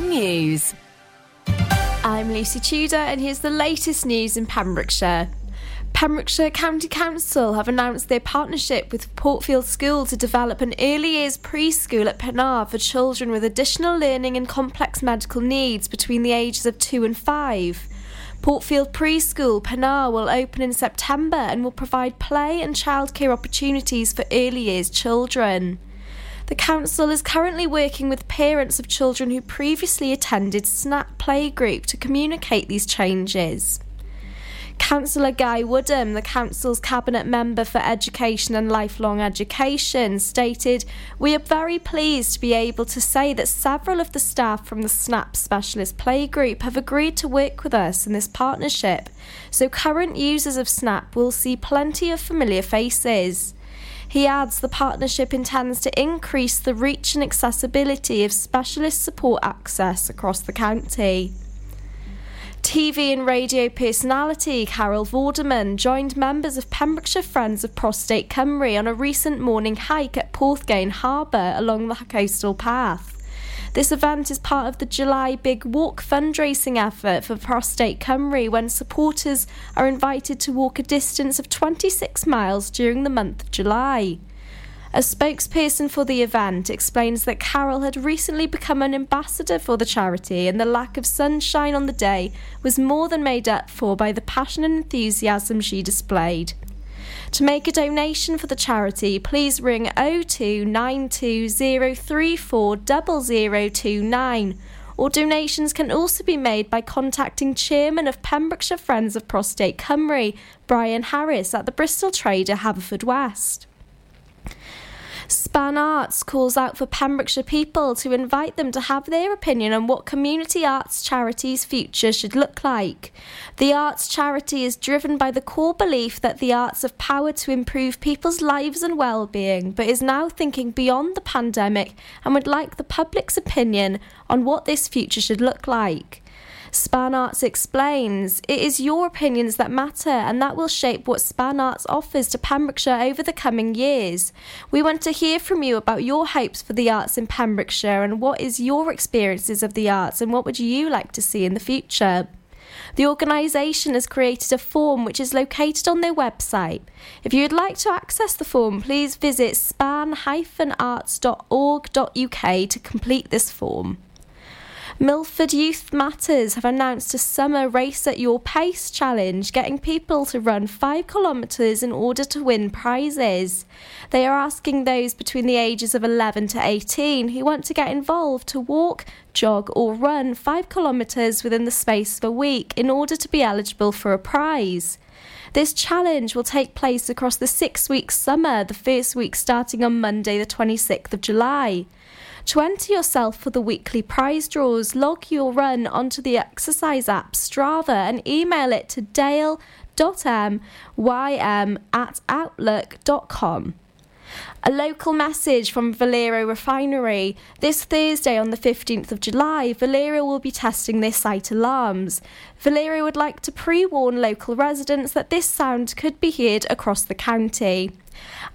News. I'm Lucy Tudor, and here's the latest news in Pembrokeshire. Pembrokeshire County Council have announced their partnership with Portfield School to develop an early years preschool at Penarth for children with additional learning and complex medical needs between the ages of 2 and 5. Portfield Preschool Penarth will open in September and will provide play and childcare opportunities for early years children. The council is currently working with parents of children who previously attended SNAP Playgroup to communicate these changes. Councillor Guy Woodham, the Council's Cabinet Member for Education and Lifelong Education, stated, We are very pleased to be able to say that several of the staff from the SNAP Specialist Playgroup have agreed to work with us in this partnership, so current users of SNAP will see plenty of familiar faces. He adds the partnership intends to increase the reach and accessibility of specialist support access across the county. TV and radio personality Carol Vorderman joined members of Pembrokeshire Friends of Prostate Cymru on a recent morning hike at Porthgain Harbour along the coastal path. This event is part of the July Big Walk fundraising effort for Prostate Cymru when supporters are invited to walk a distance of 26 miles during the month of July. A spokesperson for the event explains that Carol had recently become an ambassador for the charity and the lack of sunshine on the day was more than made up for by the passion and enthusiasm she displayed. To make a donation for the charity, please ring 02920340029 or donations can also be made by contacting Chairman of Pembrokeshire Friends of Prostate Cymru, Brian Harris, at the Bristol Trader, Haverfordwest. Span Arts calls out for Pembrokeshire people to invite them to have their opinion on what community arts charities' future should look like. The arts charity is driven by the core belief that the arts have power to improve people's lives and well-being, but is now thinking beyond the pandemic and would like the public's opinion on what this future should look like. Span Arts explains, it is your opinions that matter and that will shape what Span Arts offers to Pembrokeshire over the coming years. We want to hear from you about your hopes for the arts in Pembrokeshire and what is your experiences of the arts and what would you like to see in the future. The organisation has created a form which is located on their website. If you would like to access the form, please visit span-arts.org.uk to complete this form. Milford Youth Matters have announced a summer race at your pace challenge, getting people to run five kilometres in order to win prizes. They are asking those between the ages of 11 to 18 who want to get involved to walk, jog, or run five kilometres within the space of a week in order to be eligible for a prize. This challenge will take place across the six week summer, the first week starting on Monday, the 26th of July. To enter yourself for the weekly prize draws, log your run onto the exercise app Strava and email it to dale.mym at outlook.com. A local message from Valero Refinery. This Thursday, on the 15th of July, Valero will be testing their site alarms. Valero would like to pre warn local residents that this sound could be heard across the county.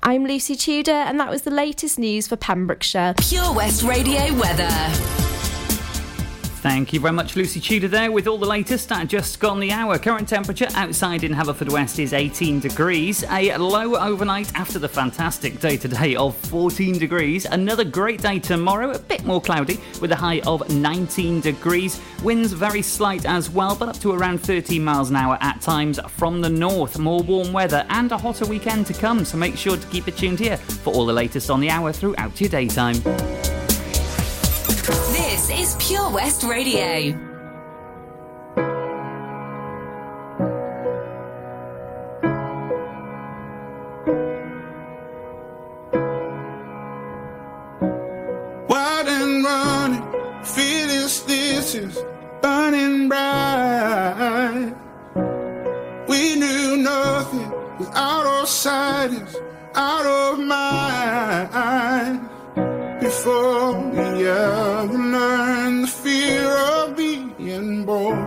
I'm Lucy Tudor, and that was the latest news for Pembrokeshire. Pure West Radio weather. Thank you very much, Lucy Tudor, there with all the latest at just gone the hour. Current temperature outside in Haverfordwest is 18 degrees. A low overnight after the fantastic day today of 14 degrees. Another great day tomorrow, a bit more cloudy with a high of 19 degrees. Winds very slight as well, but up to around 13 miles an hour at times from the north. More warm weather and a hotter weekend to come, so make sure to keep it tuned here for all the latest on the hour throughout your daytime. This is Pure West Radio. Wild and running, feeling stitches, burning bright. We knew nothing was out of sight, is out of mind. Before we ever learned the fear of being bold.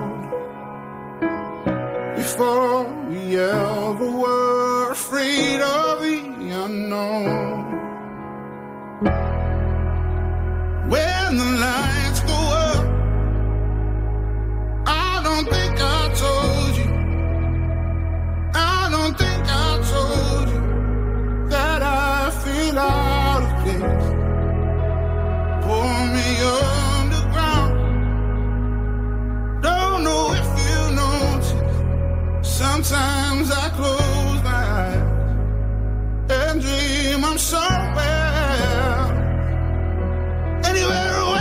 Before we ever were afraid of the unknown. When the lights go up underground. Don't know if you. Sometimes I close my eyes and dream I'm somewhere, anywhere.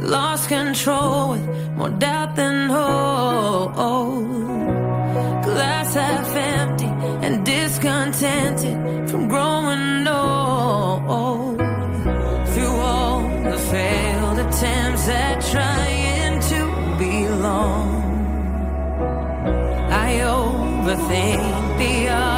Lost control with more doubt than hope. Glass half empty and discontented from growing old. Through all the failed attempts at trying to belong, I overthink the.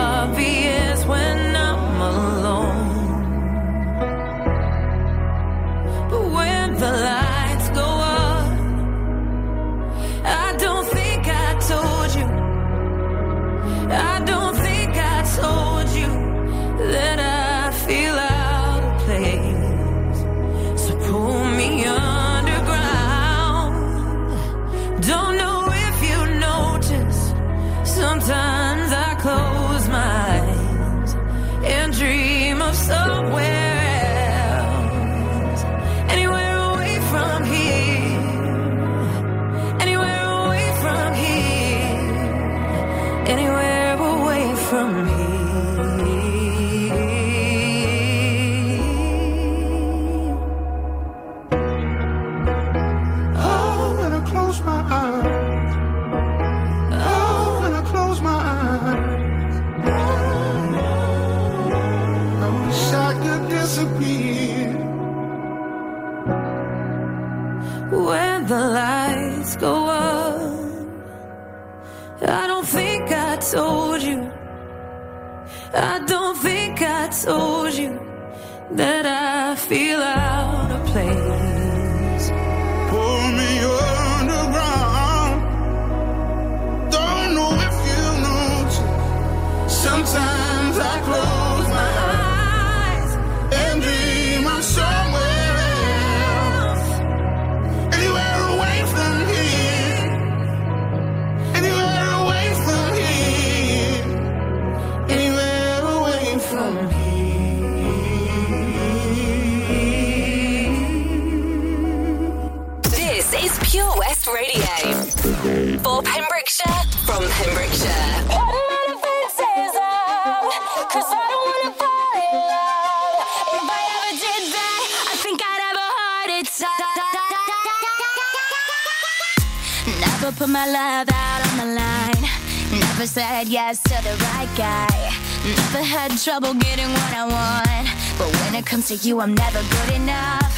put my love out on the line. Never said yes to the right guy. Never had trouble getting what I want. But when it comes to you, I'm never good enough.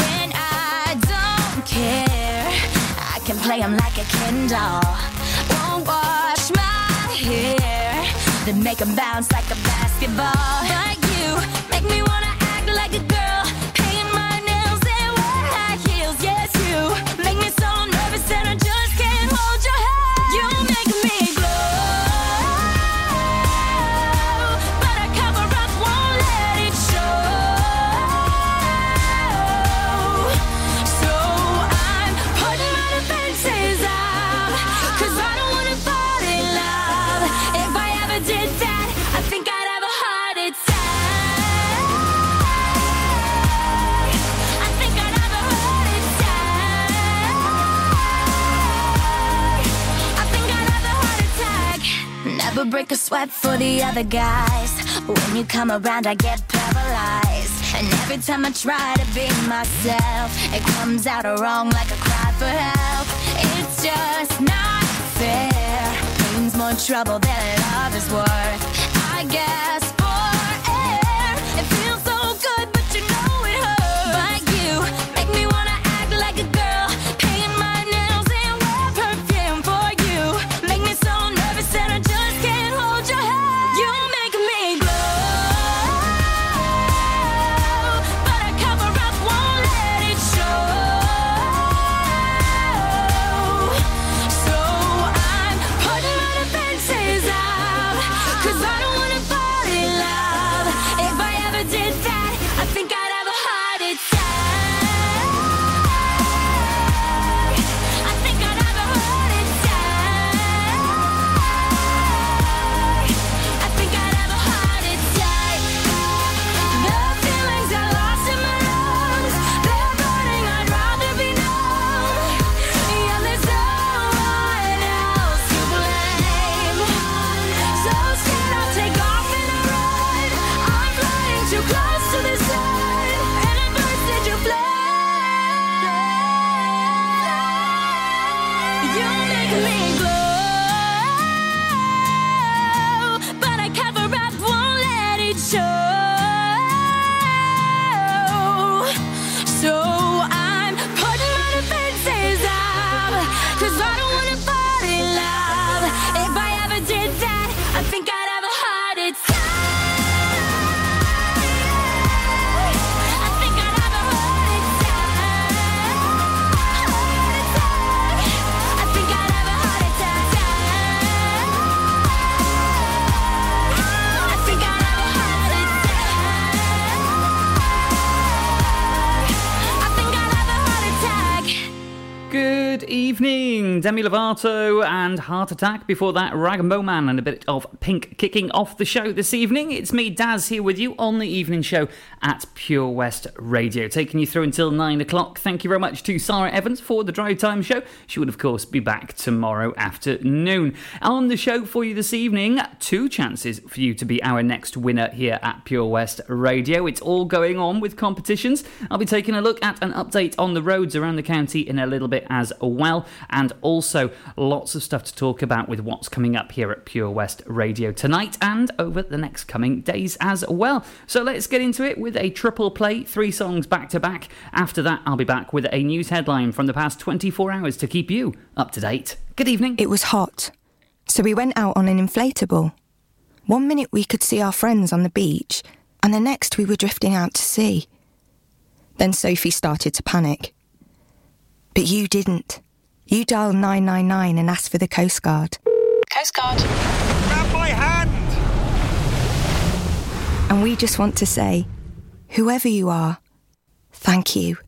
When I don't care, I can play them like a Ken doll. Won't wash my hair, then make them bounce like a basketball. Like you, make me wanna but break a sweat for the other guys. When you come around, I get paralyzed. And every time I try to be myself, it comes out wrong like a cry for help. It's just not fair. Pain's more trouble than love is worth. I guess. Demi Lovato and Heart Attack. Before that, Rag'n'Bone Man and a bit of Pink kicking off the show this evening. It's me, Daz, here with you on the evening show at Pure West Radio, taking you through until nine o'clock. Thank you very much to Sarah Evans for the Drive Time show. She would, of course, be back tomorrow afternoon. On the show for you this evening, two chances for you to be our next winner here at Pure West Radio. It's all going on with competitions. I'll be taking a look at an update on the roads around the county in a little bit as well, and also lots of stuff to talk about with what's coming up here at Pure West Radio tonight and over the next coming days as well. So let's get into it with a triple play, three songs back to back. After that, I'll be back with a news headline from the past 24 hours to keep you up to date. Good evening. It was hot, so we went out on an inflatable. One minute we could see our friends on the beach, and the next we were drifting out to sea. Then Sophie started to panic. But you didn't. You dial 999 and ask for the Coast Guard. Coast Guard. Grab my hand! And we just want to say, whoever you are, thank you.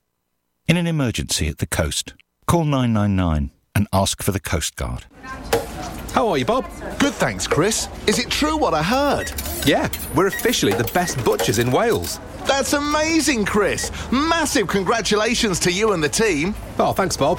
In an emergency at the coast, call 999 and ask for the Coast Guard. How are you, Bob? Good, thanks, Chris. Is it true what I heard? Yeah, we're officially the best butchers in Wales. That's amazing, Chris. Massive congratulations to you and the team. Oh, thanks, Bob.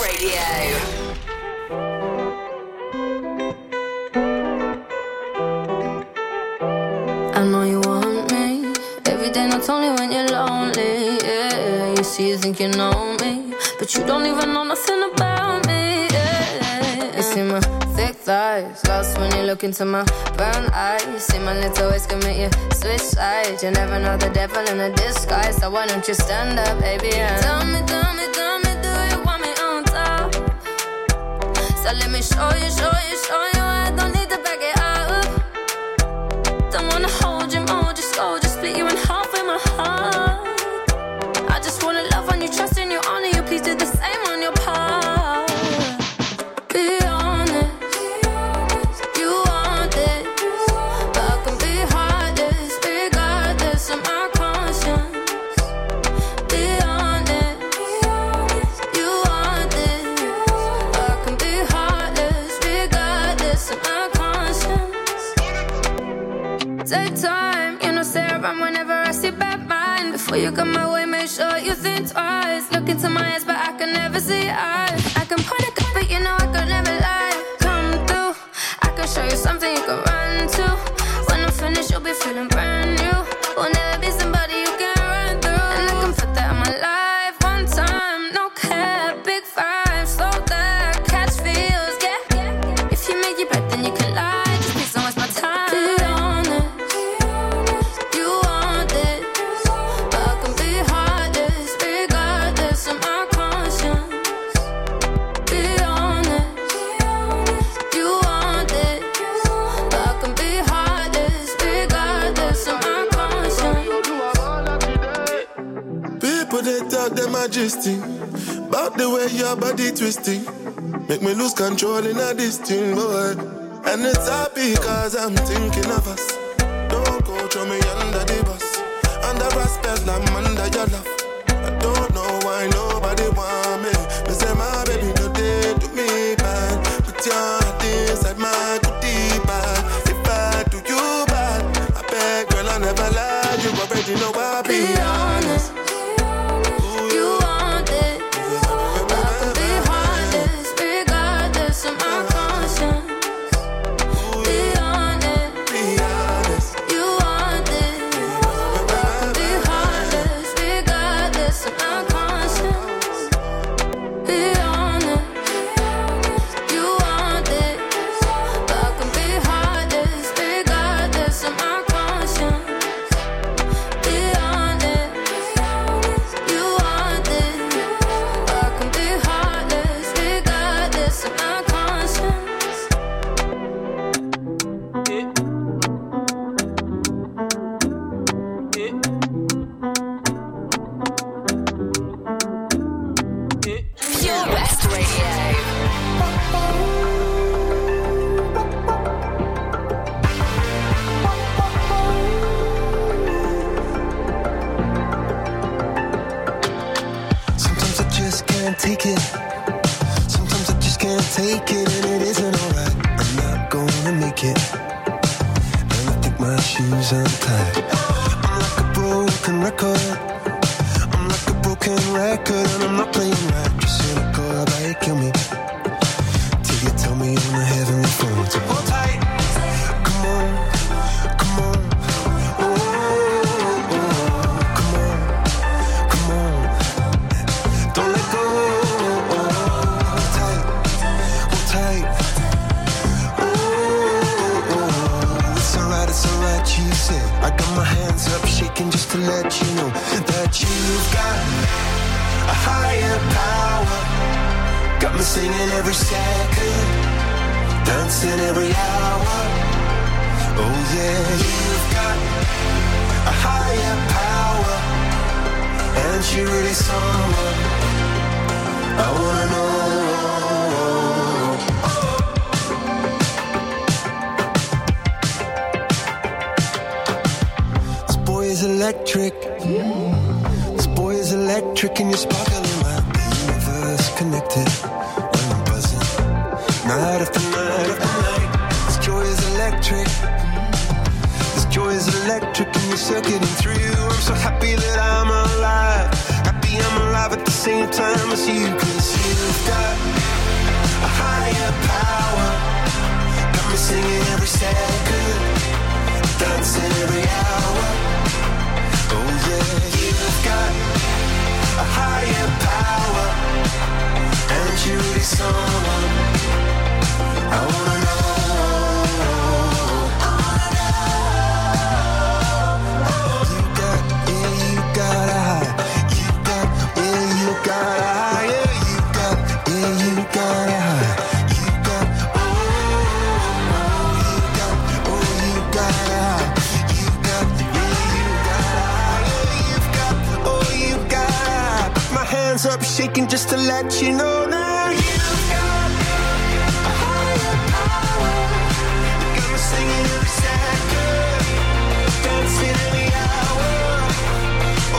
not only when you're lonely. Yeah, you see, you think you know me, but you don't even know nothing about me. Yeah, you see my thick thighs, lost when you look into my brown eyes. You see my little ways can make you switch sides. You never know the devil in a disguise, so why don't you stand up, baby? And tell me, tell me, tell me, do you want me on top? So let me show you, show you, show you. I don't need to back it up. Don't wanna hold you, mold you, scold you, split you in half my heart. Come my way, make sure you think twice. Look into my eyes, but I can never see eyes. Lose a this thing, boy. And it's happy cause I'm thinking of us. She really someone I wanna know. This boy is electric. This boy is electric, and you're sparkling like the universe connected. When I'm buzzing, night after night after night. This joy is electric. This joy is electric, and you're circuiting through. I'm so happy that I'm alive. Alive at the same time as you, cause you've got a higher power. Got me singing every second, dancing every hour. Oh yeah, you've got a higher power, and you someone I wanna know. Just to let you know now. You've got a higher power. Dancing hour.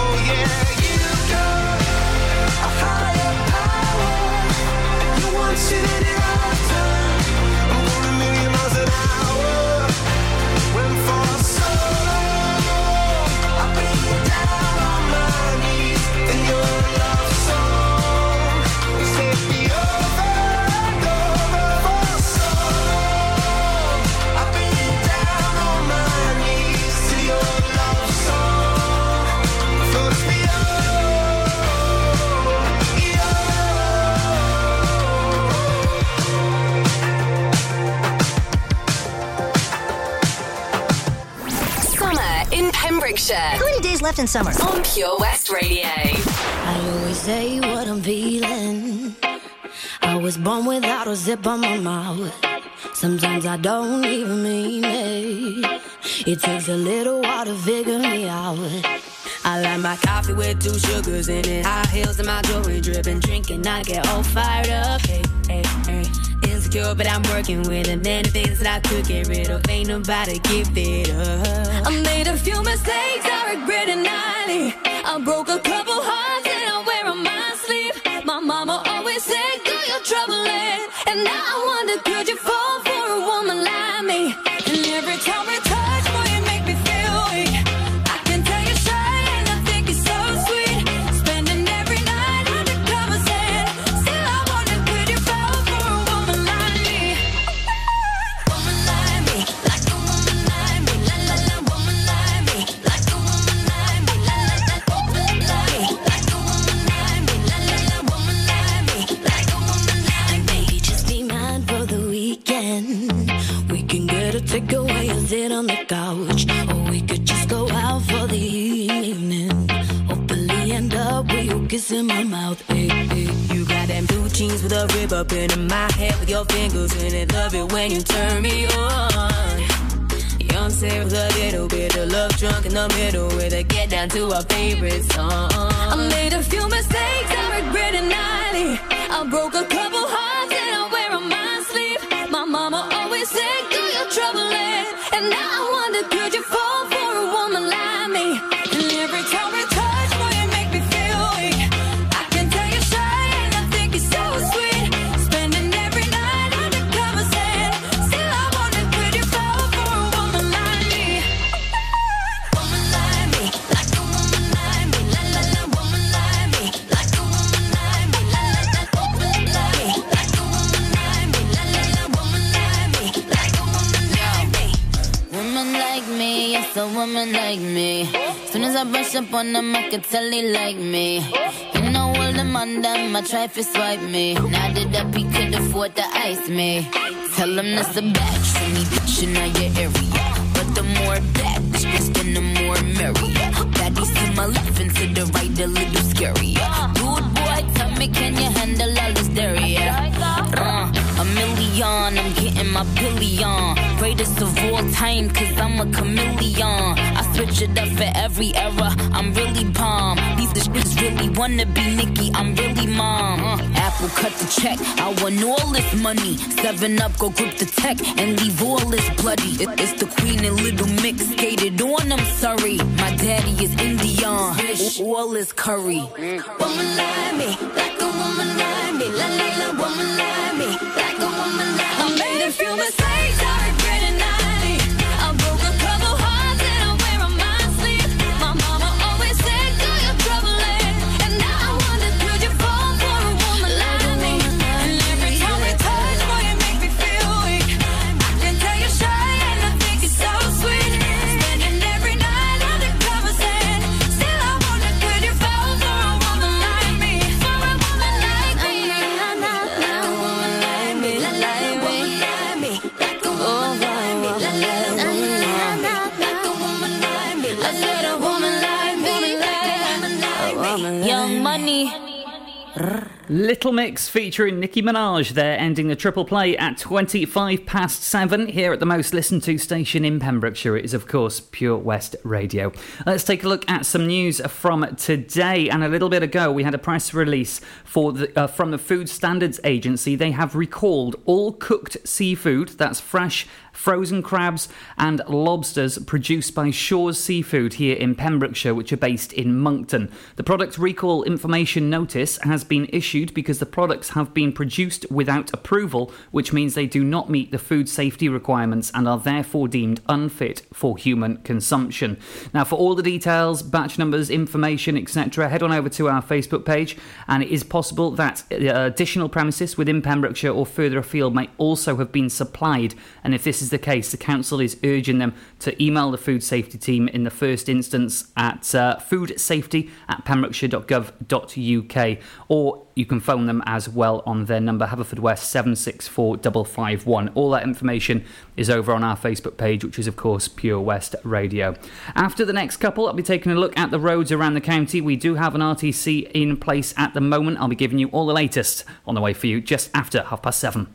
Oh yeah, you got a higher power. You in How many left in summer? On Pure West Radio. I always say what I'm feeling. I was born without a zip on my mouth. Sometimes I don't even mean it. It takes a little while to figure me out. I like my coffee with two sugars in it. High heels and my jewelry dripping. Drinking, I get all fired up. Hey, hey, hey. Insecure, but I'm working with it. Many things that I could get rid of. Ain't nobody give it up. I made a few mistakes, I regret it nightly. I broke a couple hearts and I wear on my sleeve. My mama always said, girl, you're troubling. And now I wonder, could you fall for couch, or we could just go out for the evening. Hopefully end up with you kissing my mouth. Hey. You got them blue jeans with a rib up in my head with your fingers in it. Love it when you turn me on. Young Sarah with a little bit of love drunk in the middle with a get down to our favorite song. I made a few mistakes, I regret it nightly. I broke a couple hearts and I wear on my sleeve. My mama always said, girl, you're troubling. And now I wonder, could you me, woman like me. Soon as I brush up on them, I can tell they like me. You know all the man them, I try to swipe me. Now that up, he could afford to ice me. Tell him that's a batch for me, bitch, in your area. But the more bad bitches, then the more merry. Baddies to my left and to the right, a little scary. Dude, boy, tell me, can you handle all this dairy? Uh, a million, I'm getting my billion. Greatest of all time, cause I'm a chameleon. I switch it up for every era, I'm really bomb. These bitches really wanna be Nicki, I'm really mom. Uh, Apple cut the check, I want all this money. Seven up, go grip the tech and leave all this bloody. It- it's the queen and little mix, skated on, I'm sorry. My daddy is Indian, all is curry. Woman like me, like a woman like me, la la la, woman Little Mix featuring Nicki Minaj there, ending the triple play at 25 past 7 here at the most listened to station in Pembrokeshire. It is, of course, Pure West Radio. Let's take a look at some news from today. And a little bit ago, we had a press release for the, uh, from the Food Standards Agency. They have recalled all cooked seafood, that's fresh frozen crabs and lobsters produced by Shaw's Seafood here in Pembrokeshire, which are based in Monkton. The product recall information notice has been issued because the products have been produced without approval, which means they do not meet the food safety requirements and are therefore deemed unfit for human consumption. Now, for all the details, batch numbers, information, etc., head on over to our Facebook page, and it is possible that uh, additional premises within Pembrokeshire or further afield may also have been supplied. And if this is the case, the council is urging them to email the food safety team in the first instance at uh, foodsafety at pembrokeshire.gov.uk or you can phone them as well on their number Haverfordwest 764551. All that information is over on our Facebook page, which is, of course, Pure West Radio. After the next couple, I'll be taking a look at the roads around the county. We do have an RTC in place at the moment. I'll be giving you all the latest on the way for you just after half past seven.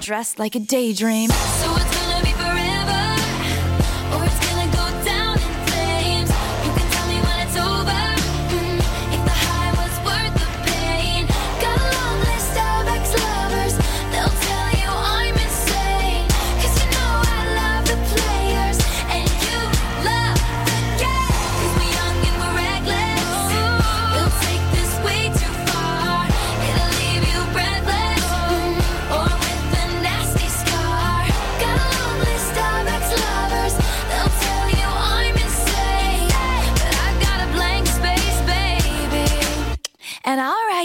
dressed like a daydream. So it's gonna be forever.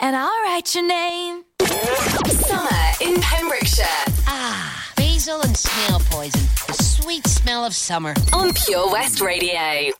and I'll write your name. Summer in Pembrokeshire. Ah, basil and snail poison. The sweet smell of summer. On Pure West Radio.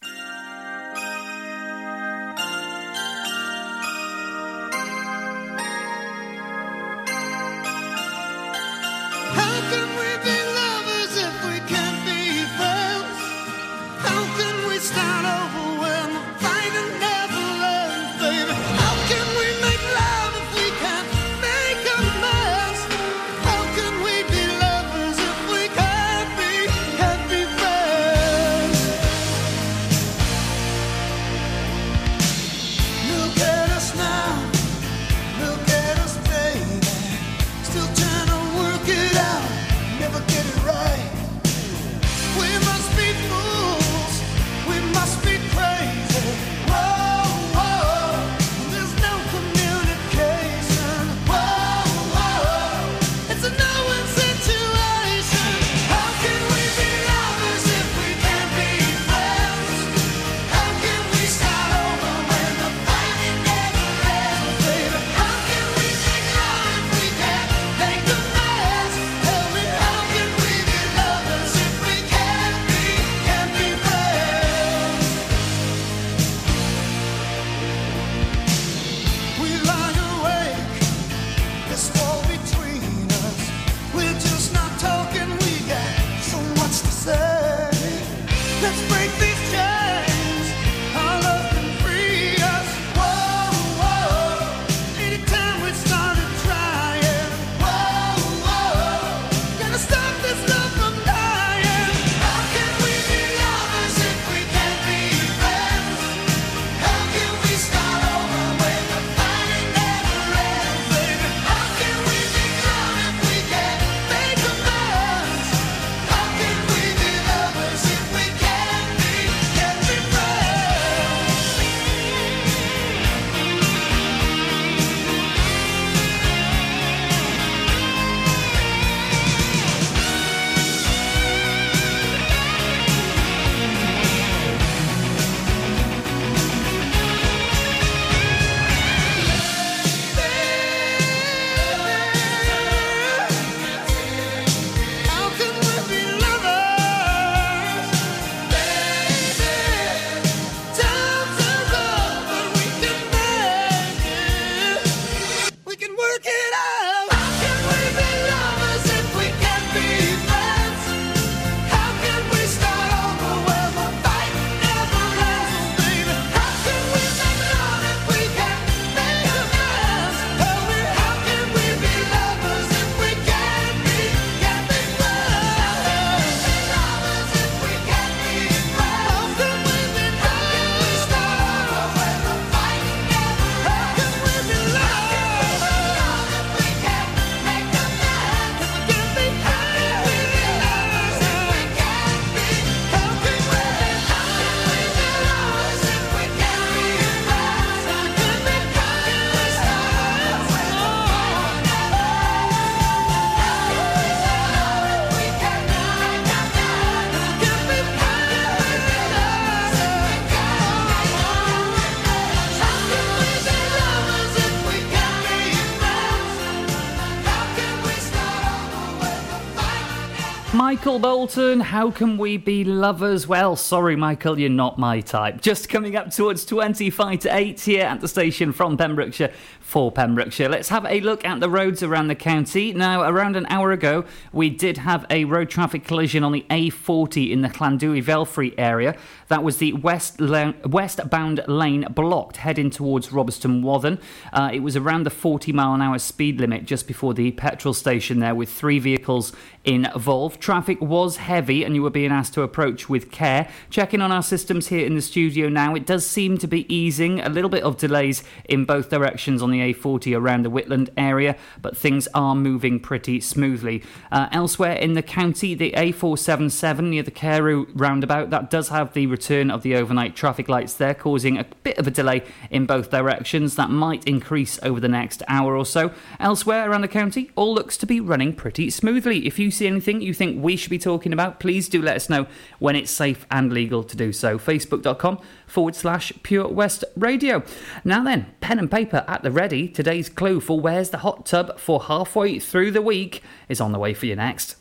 Michael Bolton, how can we be lovers? Well, sorry, Michael, you're not my type. Just coming up towards 25 to 8 here at the station from Pembrokeshire for Pembrokeshire. Let's have a look at the roads around the county. Now, around an hour ago, we did have a road traffic collision on the A40 in the Llanddewi Velfrey area. That was the west la- westbound lane blocked heading towards Robeston Wathen. Uh, it was around the 40 mile an hour speed limit just before the petrol station there with three vehicles involved. Traffic was heavy and you were being asked to approach with care. Checking on our systems here in the studio now, it does seem to be easing. A little bit of delays in both directions on the A40 around the Whitland area, but things are moving pretty smoothly. Uh, elsewhere in the county, the A477 near the Carew roundabout, that does have the return of the overnight traffic lights there, causing a bit of a delay in both directions. That might increase over the next hour or so. Elsewhere around the county, all looks to be running pretty smoothly. If you see anything you think we should be talking about, please do let us know when it's safe and legal to do so. Facebook.com forward slash Pure West Radio. Now then, pen and paper at the ready. Today's clue for Where's the Hot Tub for halfway through the week is on the way for you next.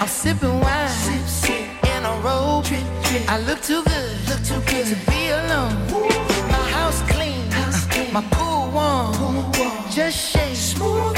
I'm sipping wine. Sip, sip. In a robe. Drip, drip. I look too good. Look too good to be alone. My house clean. House clean. My pool warm. Pool warm. Just shake. Smooth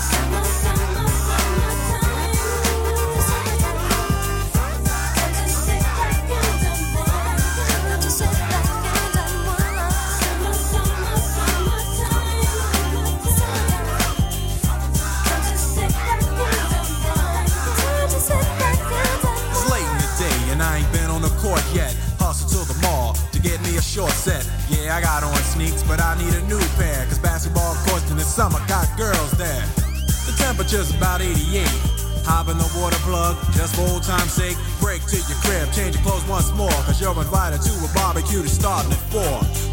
But I need a new pair. Cause basketball courts in the summer got girls there. The temperature's about 88. Hop in the water plug, just for old time's sake. Break to your crib, change your clothes once more. Cause you're invited to a barbecue that's starting at 4.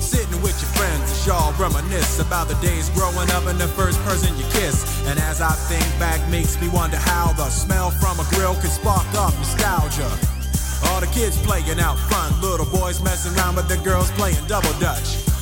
Sitting with your friends, as y'all reminisce about the days growing up and the first person you kiss. And as I think back, makes me wonder how the smell from a grill can spark up nostalgia. All the kids playing out front, little boys messing around with the girls playing double dutch.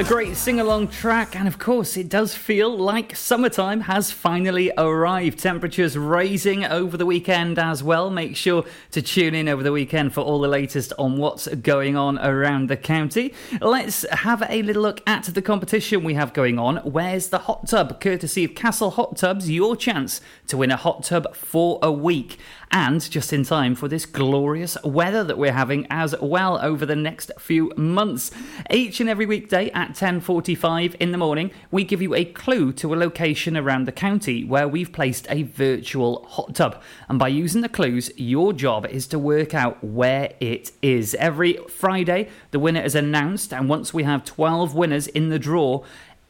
A great sing along track, and of course, it does feel like summertime has finally arrived. Temperatures raising over the weekend as well. Make sure to tune in over the weekend for all the latest on what's going on around the county. Let's have a little look at the competition we have going on. Where's the hot tub? Courtesy of Castle Hot Tubs, your chance to win a hot tub for a week and just in time for this glorious weather that we're having as well over the next few months. Each and every weekday at 10:45 in the morning, we give you a clue to a location around the county where we've placed a virtual hot tub. And by using the clues, your job is to work out where it is. Every Friday, the winner is announced and once we have 12 winners in the draw,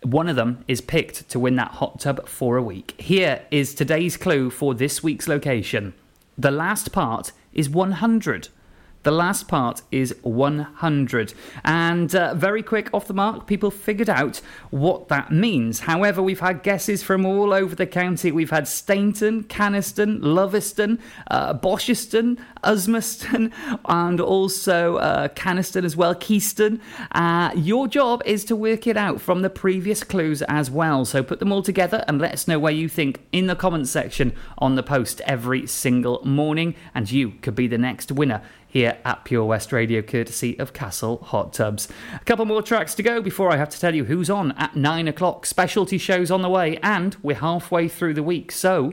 one of them is picked to win that hot tub for a week. Here is today's clue for this week's location. The last part is 100. The last part is 100. And uh, very quick off the mark, people figured out what that means. However, we've had guesses from all over the county. We've had Stainton, Canaston, Loveston, uh, Bosherston, Uzmaston, and also uh, Canaston as well, Keyston. Uh, your job is to work it out from the previous clues as well. So put them all together and let us know where you think in the comments section on the post every single morning, and you could be the next winner here at Pure West Radio, courtesy of Castle Hot Tubs. A couple more tracks to go before I have to tell you who's on at nine o'clock. Specialty shows on the way, and we're halfway through the week, so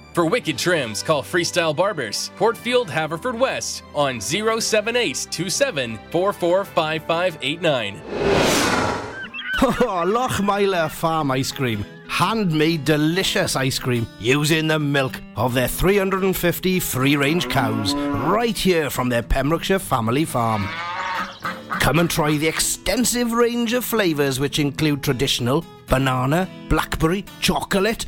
For wicked trims, call Freestyle Barbers, Portfield, Haverfordwest on 07827 445589. Oh, Farm Ice Cream. Handmade delicious ice cream using the milk of their 350 free range cows right here from their Pembrokeshire family farm. Come and try the extensive range of flavours which include traditional, banana, blackberry, chocolate,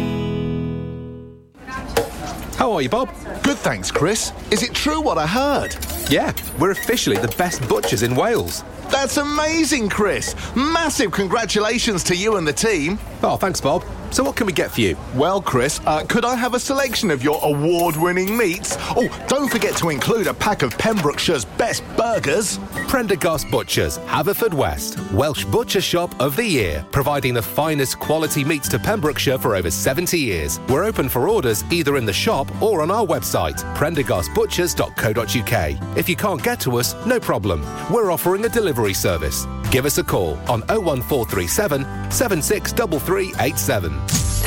How are you, Bob? Good, thanks, Chris. Is it true what I heard? Yeah, we're officially the best butchers in Wales. That's amazing, Chris. Massive congratulations to you and the team. Oh, thanks, Bob. So, what can we get for you? Well, Chris, uh, could I have a selection of your award winning meats? Oh, don't forget to include a pack of Pembrokeshire's best burgers. Prendergast Butchers, Haverfordwest, Welsh Butcher Shop of the Year, providing the finest quality meats to Pembrokeshire for over 70 years. We're open for orders either in the shop or on our website, prendergastbutchers.co.uk. If you can't get to us, no problem. We're offering a delivery service. Give us a call on 01437 763387.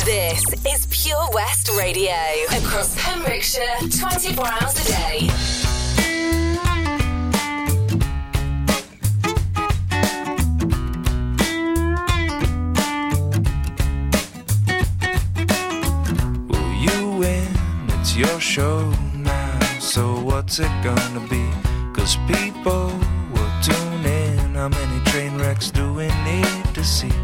This is Pure West Radio. Across Pembrokeshire, 24 hours a day. Will you win? It's your show now. So what's it gonna be? Cause people will tune in. How many train wrecks do we need to see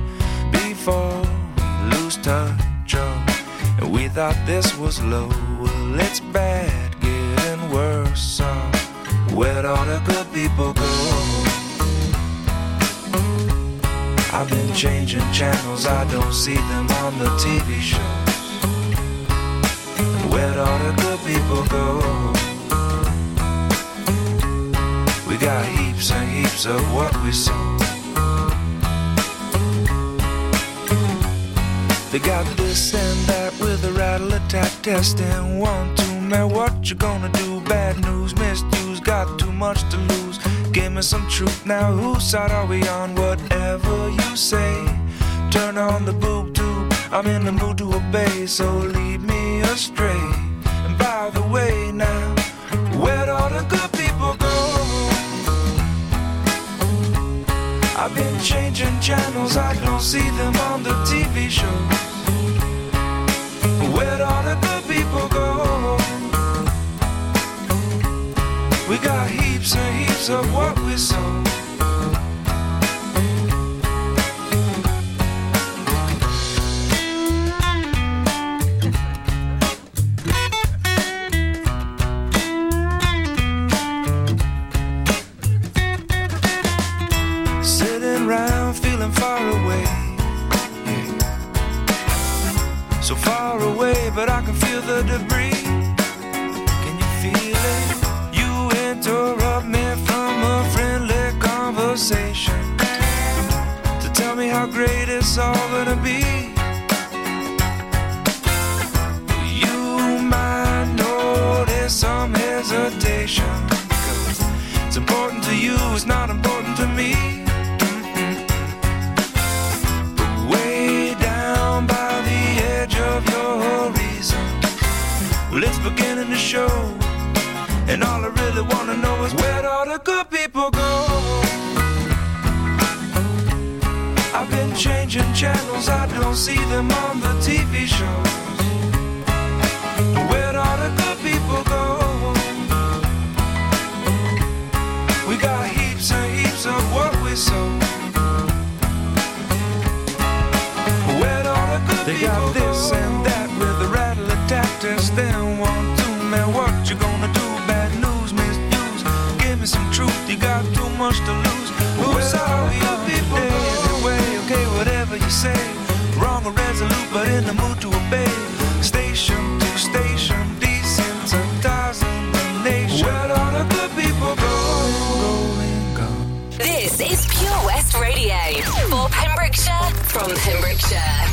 before we lose touch? Oh, and we thought this was low. Well, it's bad, getting worse. So where'd all the good people go? I've been changing channels, I don't see them on the TV shows. Where'd all the good people go? Got heaps and heaps of what we saw. They got this and that with a rattle attack testing. One, two, man, what you gonna do? Bad news, misuse, got too much to lose. Give me some truth now. Whose side are we on? Whatever you say. Turn on the boob tube. I'm in the mood to obey, so lead me astray. And by the way, now, changing channels, I don't see them on the TV shows. Where'd all the good people go? We got heaps and heaps of what we saw. And all I really wanna know is where'd all the good people go? I've been changing channels, I don't see them on the TV shows. Where'd all the good people go? We got heaps and heaps of what we sow. Where'd all the good they people go? much to lose. Anyway? Okay, whatever you say. Wrong or resolute, but in the mood to obey. Station to station, decent thousand. Where all the good people go. This is Pure West Radio for Pembrokeshire from Pembrokeshire.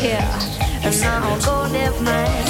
here, and now go live my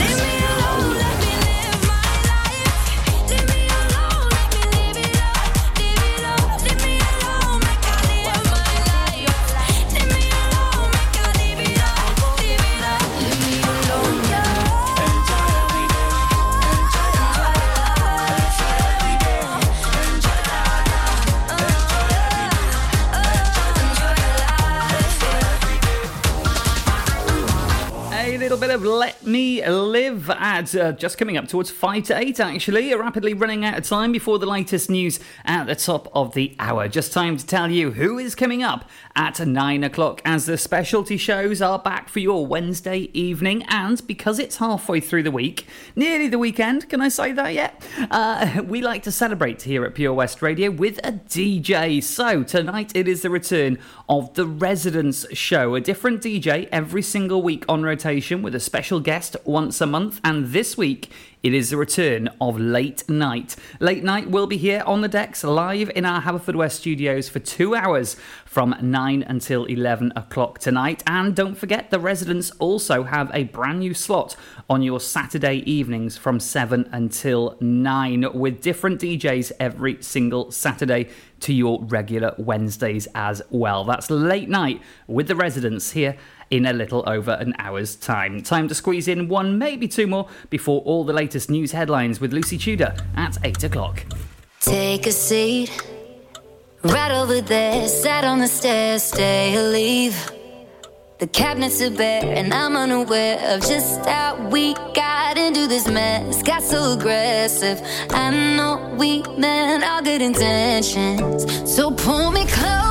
Me Live at uh, just coming up towards 5 to 8, actually. Rapidly running out of time before the latest news at the top of the hour. Just time to tell you who is coming up at 9 o'clock as the specialty shows are back for your Wednesday evening. And because it's halfway through the week, nearly the weekend, can I say that yet? Uh, we like to celebrate here at Pure West Radio with a DJ. So tonight it is the return of the Residence Show, a different DJ every single week on rotation with a special guest once a month. And this week it is the return of Late Night. Late Night will be here on the decks live in our Haverfordwest studios for two hours from 9 until 11 o'clock tonight. And don't forget, the residents also have a brand new slot on your Saturday evenings from 7 until 9 with different DJs every single Saturday to your regular Wednesdays as well. That's Late Night with the residents here in a little over an hour's time. Time to squeeze in one, maybe two more before all the latest news headlines with Lucy Tudor at 8 o'clock. Take a seat right over there. Sat on the stairs, stay or leave. The cabinets are bare, and I'm unaware of just how we got into this mess. Got so aggressive. I know we meant all good intentions. So pull me closer.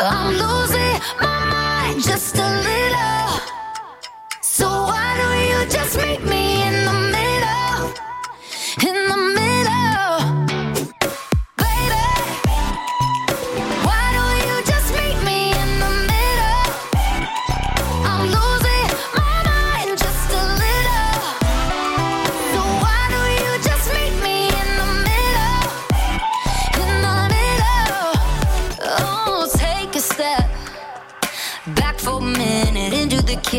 I'm losing my mind just a little.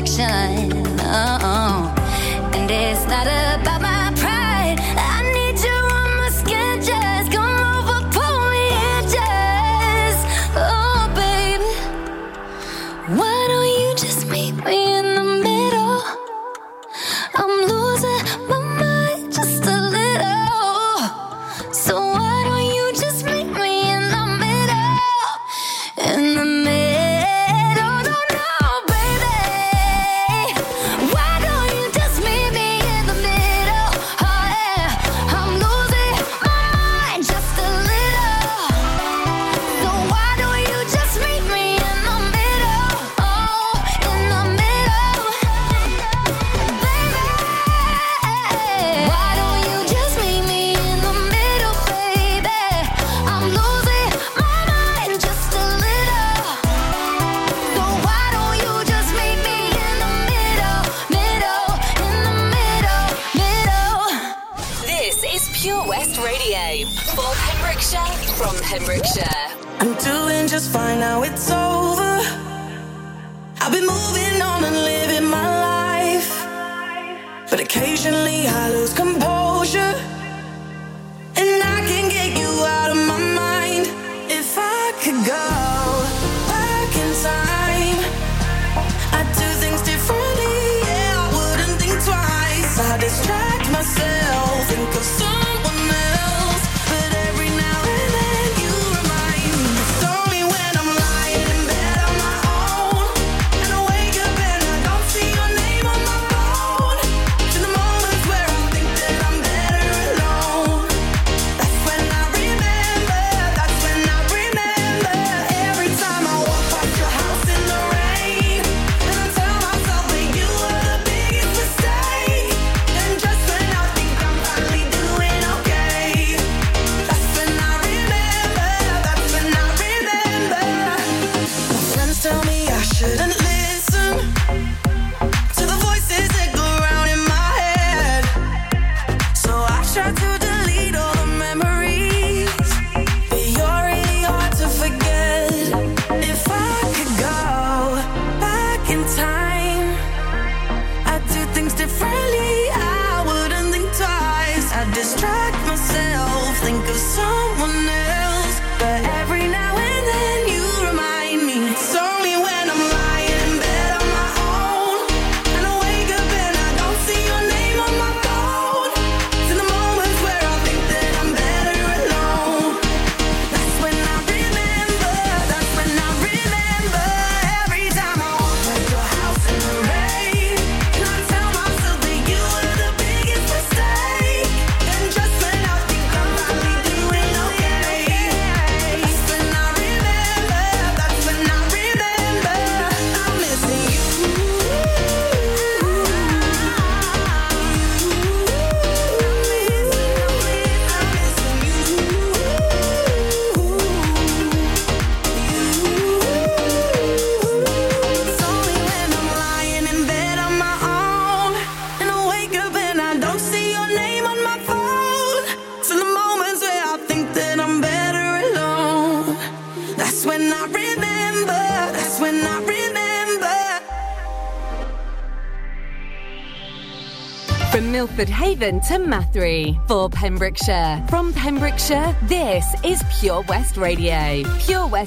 Objection. To Mathry for Pembrokeshire. From Pembrokeshire, this is Pure West Radio. Pure West